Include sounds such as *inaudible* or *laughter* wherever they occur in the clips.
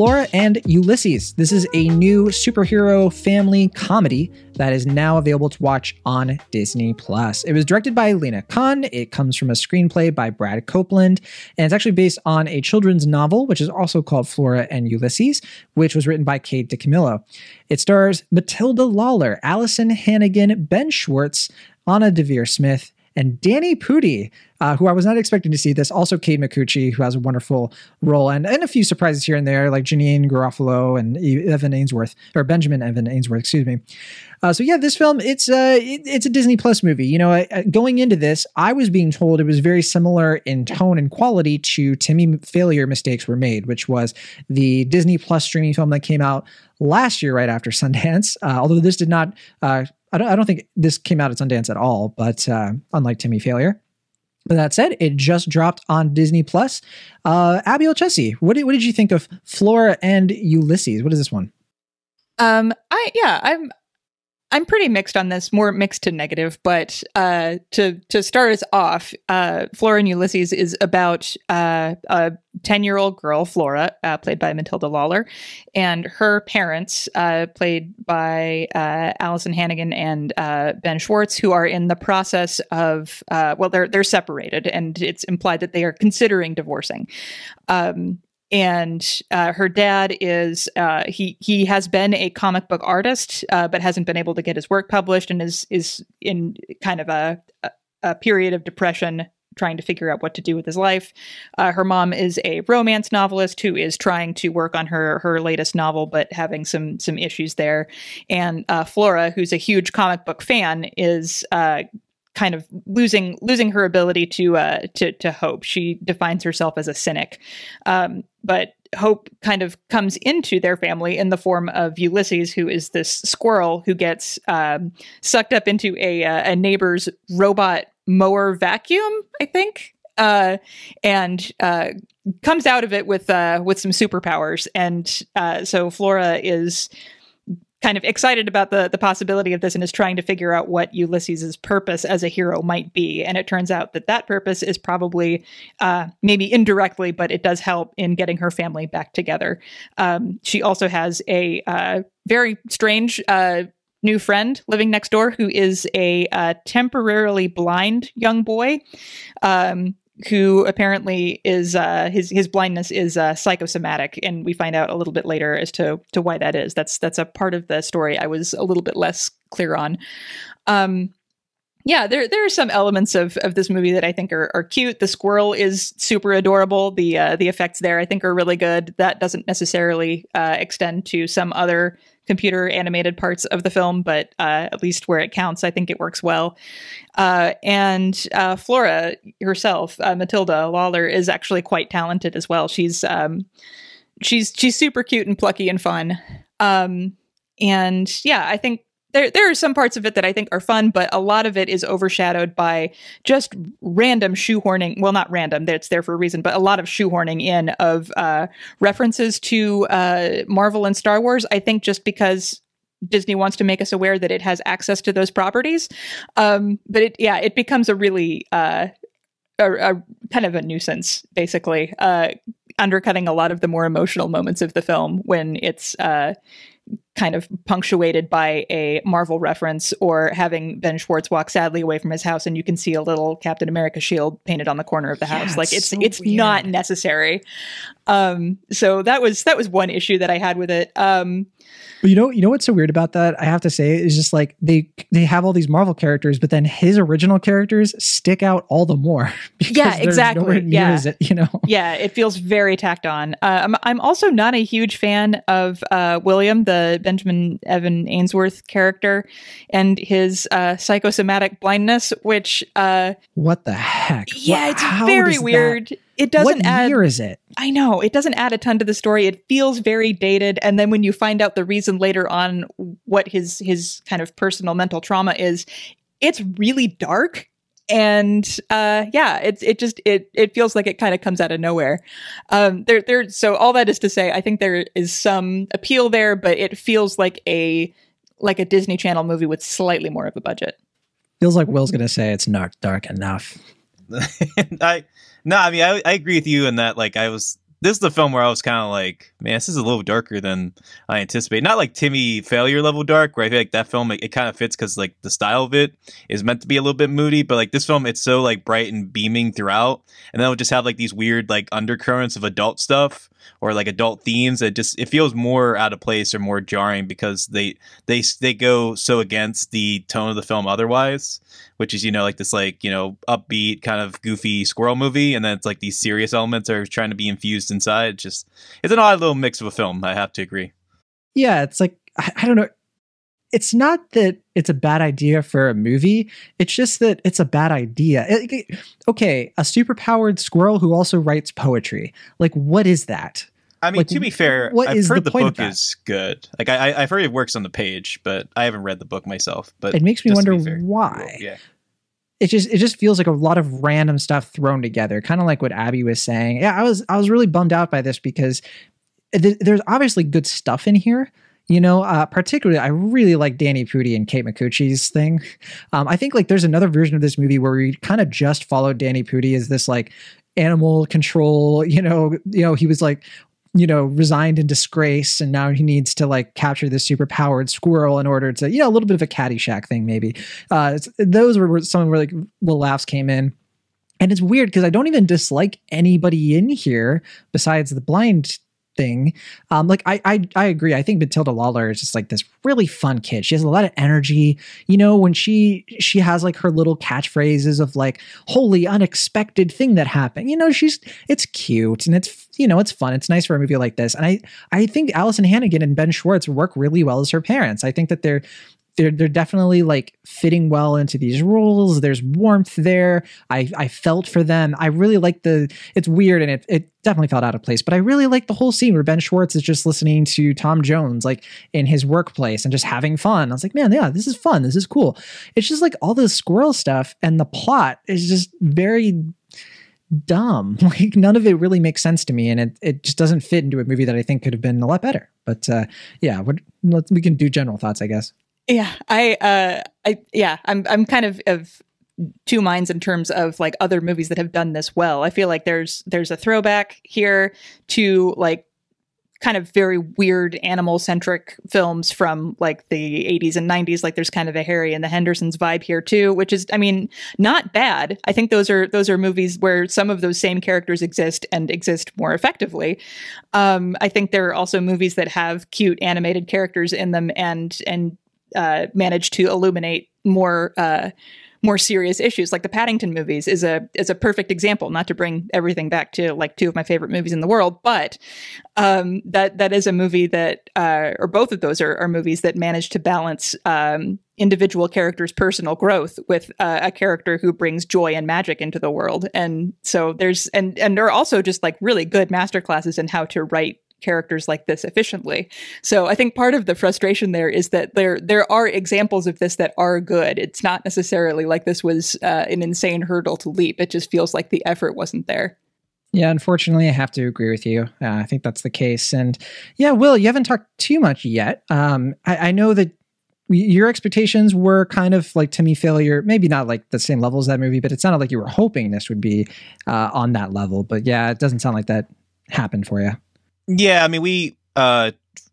Flora and Ulysses. This is a new superhero family comedy that is now available to watch on Disney Plus. It was directed by Lena Khan. It comes from a screenplay by Brad Copeland, and it's actually based on a children's novel, which is also called Flora and Ulysses, which was written by Kate DiCamillo. It stars Matilda Lawler, Alyson Hannigan, Ben Schwartz, Anna Deavere Smith, and Danny Pudi, uh, who I was not expecting to see this. Also, Kate Micucci, who has a wonderful role, and, and a few surprises here and there, like Janeane Garofalo and Evan Ainsworth, or Benjamin Evan Ainsworth, excuse me. Uh, so yeah, this film it's uh, it, it's a Disney Plus movie. You know, going into this, I was being told it was very similar in tone and quality to Timmy Failure Mistakes Were Made, which was the Disney Plus streaming film that came out last year right after Sundance. Uh, although this did not uh, I don't, I don't think this came out at Sundance at all, but uh, unlike Timmy Failure. But that said, it just dropped on Disney Plus. Uh, Abby Olcese, what did, what did you think of Flora and Ulysses? What is this one? Um, I yeah, I'm I'm pretty mixed on this, more mixed to negative. But uh, to to start us off, uh, Flora and Ulysses is about uh, a ten year old girl, Flora, uh, played by Matilda Lawler, and her parents, uh, played by uh, Alyson Hannigan and Ben Schwartz, who are in the process of well, they're they're separated, and it's implied that they are considering divorcing. Um, and uh, her dad is uh, he he has been a comic book artist, uh, but hasn't been able to get his work published, and is is in kind of a a period of depression, trying to figure out what to do with his life. Uh, her mom is a romance novelist who is trying to work on her her latest novel, but having some some issues there. And uh, Flora, who's a huge comic book fan, is uh, kind of losing losing her ability to uh, to to hope. She defines herself as a cynic, um, but hope kind of comes into their family in the form of Ulysses, who is this squirrel who gets um, sucked up into a uh, a neighbor's robot mower vacuum. I think. Uh, and uh, comes out of it with uh, with some superpowers, and uh, so Flora is kind of excited about the the possibility of this and is trying to figure out what Ulysses's purpose as a hero might be. And it turns out that that purpose is probably uh, maybe indirectly, but it does help in getting her family back together. Um, she also has a uh, very strange. Uh, new friend living next door who is a uh, temporarily blind young boy um, who apparently is uh, his his blindness is uh, psychosomatic, and we find out a little bit later as to to why that is. That's that's a part of the story I was a little bit less clear on. Um, yeah, there there are some elements of of this movie that I think are, are cute. The squirrel is super adorable. The uh, the effects there I think are really good. That doesn't necessarily uh, extend to some other computer animated parts of the film, but uh, at least where it counts, I think it works well. Uh, and uh, Flora herself, uh, Matilda Lawler, is actually quite talented as well. She's um, she's she's super cute and plucky and fun. Um, and yeah, I think there there are some parts of it that I think are fun, but a lot of it is overshadowed by just random shoehorning. Well, not random; that's there for a reason, but a lot of shoehorning in of uh, references to uh, Marvel and Star Wars. I think just because Disney wants to make us aware that it has access to those properties, um, but it yeah, it becomes a really uh, a, a, kind of a nuisance, basically, uh, undercutting a lot of the more emotional moments of the film when it's uh, kind of punctuated by a Marvel reference or having Ben Schwartz walk sadly away from his house and you can see a little Captain America shield painted on the corner of the house. Like it's so it's not necessary. Um so that was that was one issue that I had with it. Um but you know, you know what's so weird about that? I have to say is just like they they have all these Marvel characters, but then his original characters stick out all the more. *laughs* Yeah, exactly. Yeah, it, you know. *laughs* Yeah, it feels very tacked on. Uh, I'm I'm also not a huge fan of uh, William, the Benjamin Evan Ainsworth character, and his uh, psychosomatic blindness, which uh, what the heck? Yeah, what, it's very weird. That- it doesn't what add year is it? I know it doesn't add a ton to the story. It feels very dated and then when you find out the reason later on what his his kind of personal mental trauma is it's really dark and uh yeah it it just it it feels like it kind of comes out of nowhere. Um there there so all that is to say i think there is some appeal there but it feels like a like a disney channel movie with slightly more of a budget. Feels like will's gonna say it's not dark enough. *laughs* I no, I mean, I, I agree with you in that. Like, I was this is the film where I was kind of like, man, this is a little darker than I anticipated. Not like Timmy Failure level dark, where I feel like that film it, it kind of fits because like the style of it is meant to be a little bit moody, but like this film, it's so like bright and beaming throughout, and then it'll just have like these weird like undercurrents of adult stuff or like adult themes that just it feels more out of place or more jarring because they they they go so against the tone of the film otherwise which is you know like this like you know upbeat kind of goofy squirrel movie and then it's like these serious elements are trying to be infused inside just it's an odd little mix of a film i have to agree yeah it's like I, I don't know it's not that it's a bad idea for a movie. It's just that it's a bad idea. It, it, okay, a superpowered squirrel who also writes poetry. Like, what is that? I mean, Like, to be fair, what I've is heard the the, book is good. Like I, I've heard it works on the page, but I haven't read the book myself. But It makes me wonder fair, why. Yeah, It just it just feels like a lot of random stuff thrown together, kind of like what Abby was saying. Yeah, I was I was really bummed out by this because th- there's obviously good stuff in here. You know, uh, particularly I really like Danny Pudi and Kate Micucci's thing. Um, I think like there's another version of this movie where we kind of just followed Danny Pudi as this like animal control. You know, you know he was like you know resigned in disgrace and now he needs to like capture this super powered squirrel in order to you know a little bit of a caddyshack thing maybe. Uh those were some where like little laughs came in. And it's weird because i don't even dislike anybody in here besides the blind thing. Um like i i, I agree. I think matilda lawler is just like this really fun kid. She has a lot of energy. You know when she she has like her little catchphrases of like holy unexpected thing that happened. You know she's it's cute and it's you know it's fun. It's nice for a movie like this. And i i think alyson hannigan and ben schwartz work really well as her parents. I think that they're they're they're definitely like fitting well into these roles there's warmth there. I i felt for them. I really like the it's weird and it, it definitely felt out of place but i really like the whole scene where ben schwartz is just listening to tom jones like in his workplace and just having fun. I was like man yeah this is fun. This is cool. It's just like all this squirrel stuff and the plot is just very dumb. *laughs* Like none of it really makes sense to me and it, it just doesn't fit into a movie that i think could have been a lot better. But uh yeah we can do general thoughts i guess Yeah, I, uh, I, yeah, I'm, I'm kind of of two minds in terms of like other movies that have done this well. I feel like there's there's a throwback here to like kind of very weird animal centric films from like the 80s and 90s like there's kind of a harry and the hendersons vibe here too which is i mean not bad. I think those are those are movies where some of those same characters exist and exist more effectively. Um i think there are also movies that have cute animated characters in them and and uh manage to illuminate more uh more serious issues. Like the Paddington movies is a is a perfect example not to bring everything back to like two of my favorite movies in the world but um that that is a movie that uh or both of those are, are movies that manage to balance um individual characters personal growth with uh, a character who brings joy and magic into the world. And so there's and and there are also just like really good masterclasses in how to write characters like this efficiently. So I think part of the frustration there is that there there are examples of this that are good. It's not necessarily like this was uh, an insane hurdle to leap. It just feels like the effort wasn't there. Yeah, unfortunately, I have to agree with you. Uh, I think that's the case. And yeah, Will, you haven't talked too much yet. Um, I, I know that your expectations were kind of like Timmy Failure, maybe not like the same level as that movie, but it sounded like you were hoping this would be uh, on that level. But yeah, it doesn't sound like that happened for you. Yeah, I mean, we uh,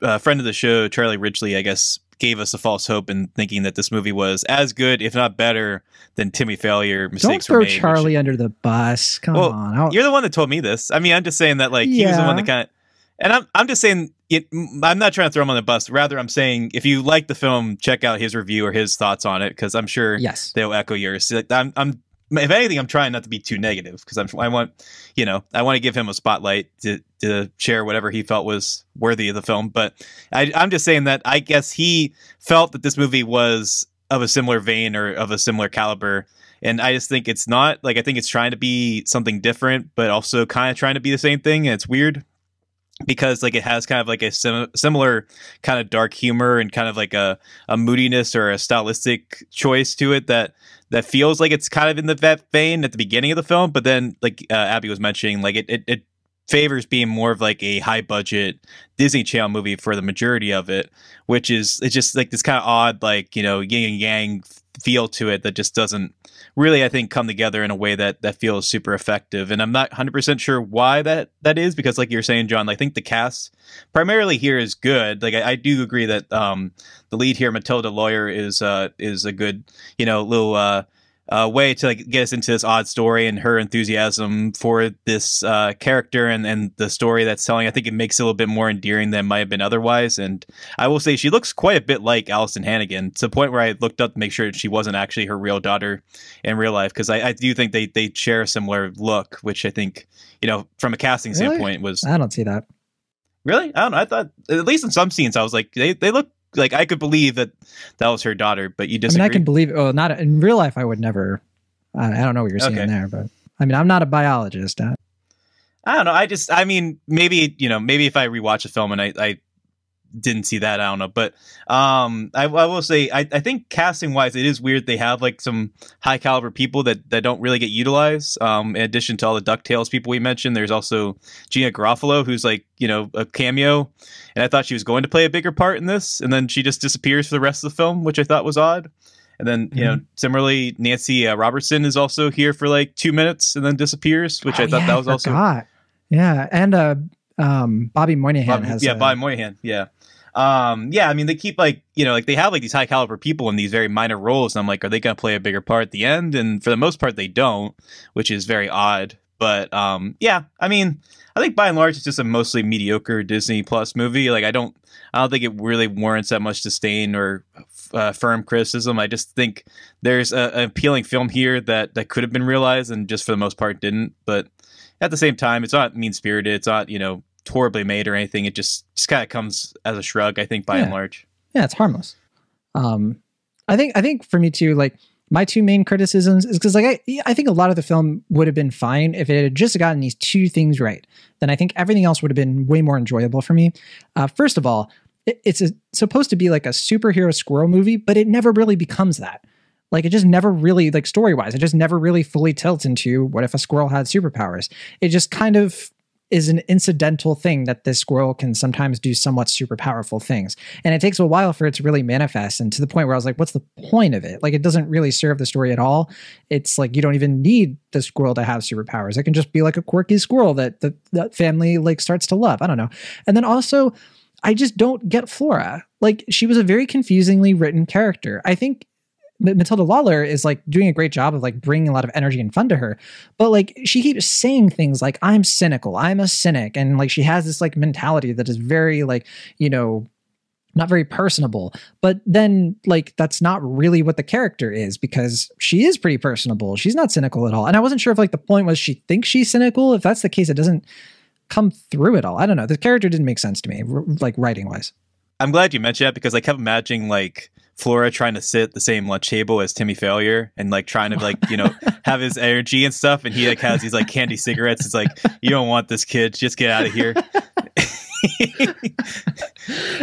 a friend of the show, Charlie Ridgely, I guess, gave us a false hope in thinking that this movie was as good, if not better, than Timmy Failure. Don't throw were made. which- Charlie under the bus. Come Well, on. I'll- You're the one that told me this. I mean, I'm just saying that like he was the one that kind of, and I'm I'm just saying it. I'm not trying to throw him on the bus. Rather, I'm saying if you like the film, check out his review or his thoughts on it because I'm sure yes. they'll echo yours. I'm I'm if anything, I'm trying not to be too negative because I'm I want you know I want to give him a spotlight to to share whatever he felt was worthy of the film. But I, I'm just saying that I guess he felt that this movie was of a similar vein or of a similar caliber. And I just think it's not like I think it's trying to be something different, but also kind of trying to be the same thing. And it's weird because like it has kind of like a sim- similar kind of dark humor and kind of like a, a moodiness or a stylistic choice to it that that feels like it's kind of in the vein at the beginning of the film but then like uh, abby was mentioning like it, it it favors being more of like a high budget Disney Channel movie for the majority of it, which is it's just like this kind of odd like you know yin and yang feel to it that just doesn't really I think come together in a way that that feels super effective. And I'm not 100% sure why that that is because like you're saying John, I think the cast primarily here is good. Like I, I do agree that um the lead here Matilda Lawler is uh is a good, you know, little uh uh, way to like get us into this odd story and her enthusiasm for this uh, character and, and the story that's telling. I think it makes it a little bit more endearing than might have been otherwise. And I will say she looks quite a bit like Alyson Hannigan to the point where I looked up to make sure she wasn't actually her real daughter in real life because I, I, do think they they share a similar look, which I think you know from a casting really? standpoint was. I don't see that. Really? I don't know. I thought at least in some scenes I was like they they look like I could believe that that was her daughter, but you disagree. I mean, I can believe. Oh, not in real life. I would never. I, I don't know what you're saying okay. there, but I mean, I'm not a biologist. I, I don't know. I just, I mean, maybe you know, maybe if I rewatch a film and I, I didn't see that. I don't know, but um, I, I will say I, I think casting wise, it is weird. They have like some high caliber people that that don't really get utilized. Um, in addition to all the Ducktales people we mentioned, there's also Gina Garofalo, who's like you know a cameo, and I thought she was going to play a bigger part in this, and then she just disappears for the rest of the film, which I thought was odd. And then you mm-hmm. know, similarly, Nancy uh, Robertson is also here for like two minutes and then disappears, which oh, I thought yeah, that was also yeah, and uh, um, Bobby Moynihan Bobby, has yeah, Bobby Moynihan, yeah um yeah i mean they keep like you know like they have like these high caliber people in these very minor roles and i'm like are they going to play a bigger part at the end? And for the most part they don't which is very odd. But um yeah i mean i think by and large it's just a mostly mediocre disney plus movie. Like i don't i don't think it really warrants that much disdain or uh, firm criticism. I just think there's a, an appealing film here that that could have been realized and just for the most part didn't. But at the same time it's not mean spirited it's not you know horribly made or anything. It just just kind of comes as a shrug, I think, by yeah. and large. Yeah, it's harmless. Um, I think I think for me too, like my two main criticisms is because like I I think a lot of the film would have been fine if it had just gotten these two things right. Then I think everything else would have been way more enjoyable for me. Uh, first of all, it, it's a, supposed to be like a superhero squirrel movie, but it never really becomes that. Like it just never really like story wise, it just never really fully tilts into what if a squirrel had superpowers. It just kind of is an incidental thing that this squirrel can sometimes do somewhat super powerful things. And it takes a while for it to really manifest and to the point where I was like, what's the point of it? Like it doesn't really serve the story at all. It's like you don't even need the squirrel to have superpowers. It can just be like a quirky squirrel that the that family like starts to love. I don't know. And then also I just don't get Flora. Like she was a very confusingly written character. I think Matilda Lawler is like doing a great job of like bringing a lot of energy and fun to her. But like she keeps saying things like, I'm cynical, I'm a cynic. And like she has this like mentality that is very like, you know, not very personable. But then like that's not really what the character is because she is pretty personable. She's not cynical at all. And I wasn't sure if like the point was she thinks she's cynical. If that's the case, it doesn't come through at all. I don't know. The character didn't make sense to me, like writing wise. I'm glad you mentioned that because I kept imagining like Flora trying to sit at the same lunch table as Timmy Failure and like trying to like you know have his energy and stuff, and he like has these like candy cigarettes. It's like you don't want this kid, just get out of here. *laughs*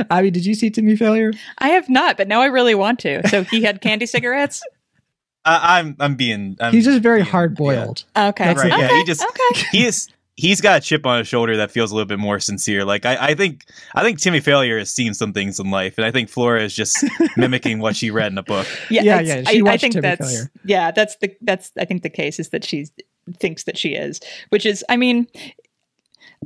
Abby, did you see Timmy Failure? I have not, but now I really want to. So he had candy cigarettes. *laughs* I, am I'm, I'm being. I'm He's just very hard boiled. Yeah. Okay, right. Okay. Yeah, he just okay. he is he's got a chip on his shoulder that feels a little bit more sincere. Like I, I think I think Timmy Failure has seen some things in life, and I think Flora is just *laughs* mimicking what she read in a book. Yeah, yeah, yeah. I, I, think Timmy that's Failure. yeah, that's the that's I think the case is that she thinks that she is, which is I mean,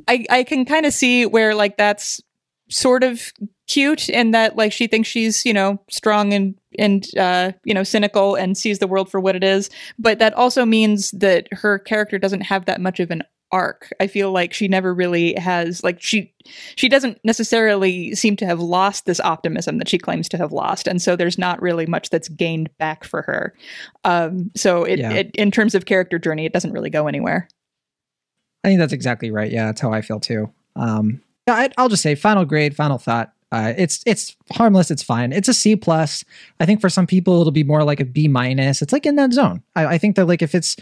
I I can kind of see where like that's sort of cute and that like she thinks she's you know strong and and uh you know cynical and sees the world for what it is but that also means that her character doesn't have that much of an arc. I feel like she never really has like she she doesn't necessarily seem to have lost this optimism that she claims to have lost, and so there's not really much that's gained back for her. Um, so it, yeah. it in terms of character journey, it doesn't really go anywhere. I think that's exactly right. Yeah, that's how I feel too. Um, I, I'll just say final grade, final thought. Uh, it's it's harmless. It's fine. It's a C plus. I think for some people it'll be more like a B minus. It's like in that zone. I, I think that like if it's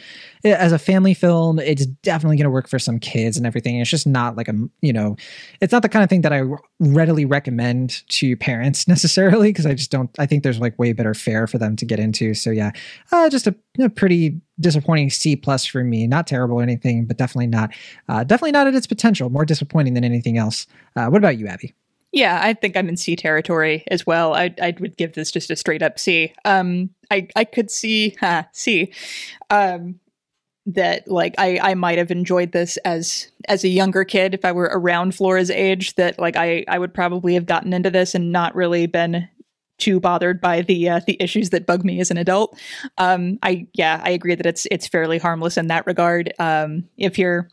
eh, as a family film, it's definitely going to work for some kids and everything. It's just not like a you know, it's not the kind of thing that I readily recommend to parents *laughs* necessarily because I just don't. I think there's like way better fare for them to get into. So yeah, uh, just a, a pretty disappointing C plus for me. Not terrible or anything, but definitely not. Uh, definitely not at its potential. More disappointing than anything else. Uh, what about you, Abby? Yeah, I think I'm in C territory as well. I I would give this just a straight up C. Um, I I could see *laughs* huh, C, um, that like I I might have enjoyed this as as a younger kid if I were around Flora's age. That like I I would probably have gotten into this and not really been too bothered by the uh, the issues that bug me as an adult. Um, I yeah, I agree that it's it's fairly harmless in that regard. Um, if you're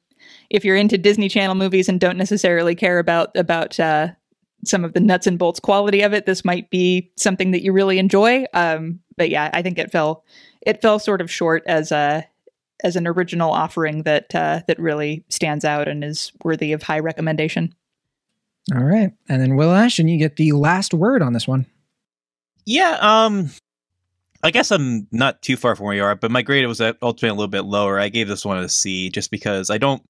if you're into Disney Channel movies and don't necessarily care about about uh, some of the nuts and bolts quality of it, this might be something that you really enjoy. Um, but yeah, I think it fell it fell sort of short as a as an original offering that uh, that really stands out and is worthy of high recommendation. All right, and then Will Ashton, you get the last word on this one. Yeah, um, I guess I'm not too far from where you are, but my grade was ultimately a little bit lower. I gave this one a C just because I don't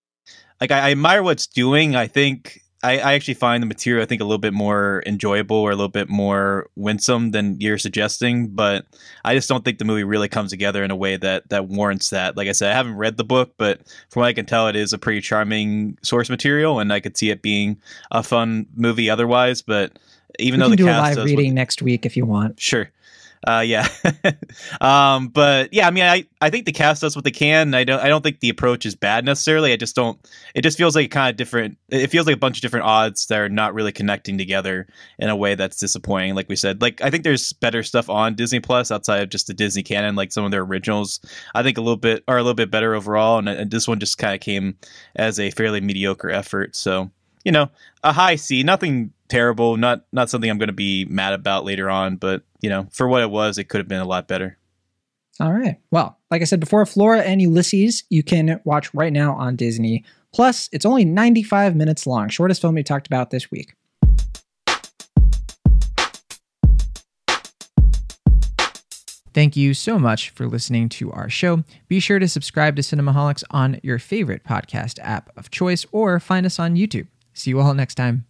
like I, I admire what's doing. I think I, I, actually find the material I think a little bit more enjoyable or a little bit more winsome than you're suggesting, but I just don't think the movie really comes together in a way that that warrants that. Like I said, I haven't read the book, but from what I can tell, it is a pretty charming source material, and I could see it being a fun movie otherwise. But even we though the do a live reading next week if you want, sure. Uh, yeah. *laughs* um, but yeah, I mean, I, I think the cast does what they can. I don't I don't think the approach is bad necessarily. I just don't. It just feels like kind of different. It feels like a bunch of different odds that are not really connecting together in a way that's disappointing. Like we said, like I think there's better stuff on Disney Plus outside of just the Disney canon, like some of their originals. I think a little bit are a little bit better overall, and, and this one just kind of came as a fairly mediocre effort. So you know, a high C, nothing terrible, not not something I'm going to be mad about later on, but you know, for what it was, it could have been a lot better. All right. Well, like I said before, Flora and Ulysses you can watch right now on Disney. Plus, it's only 95 minutes long, shortest film we talked about this week. Thank you so much for listening to our show. Be sure to subscribe to Cinemaholics on your favorite podcast app of choice or find us on YouTube. See you all next time.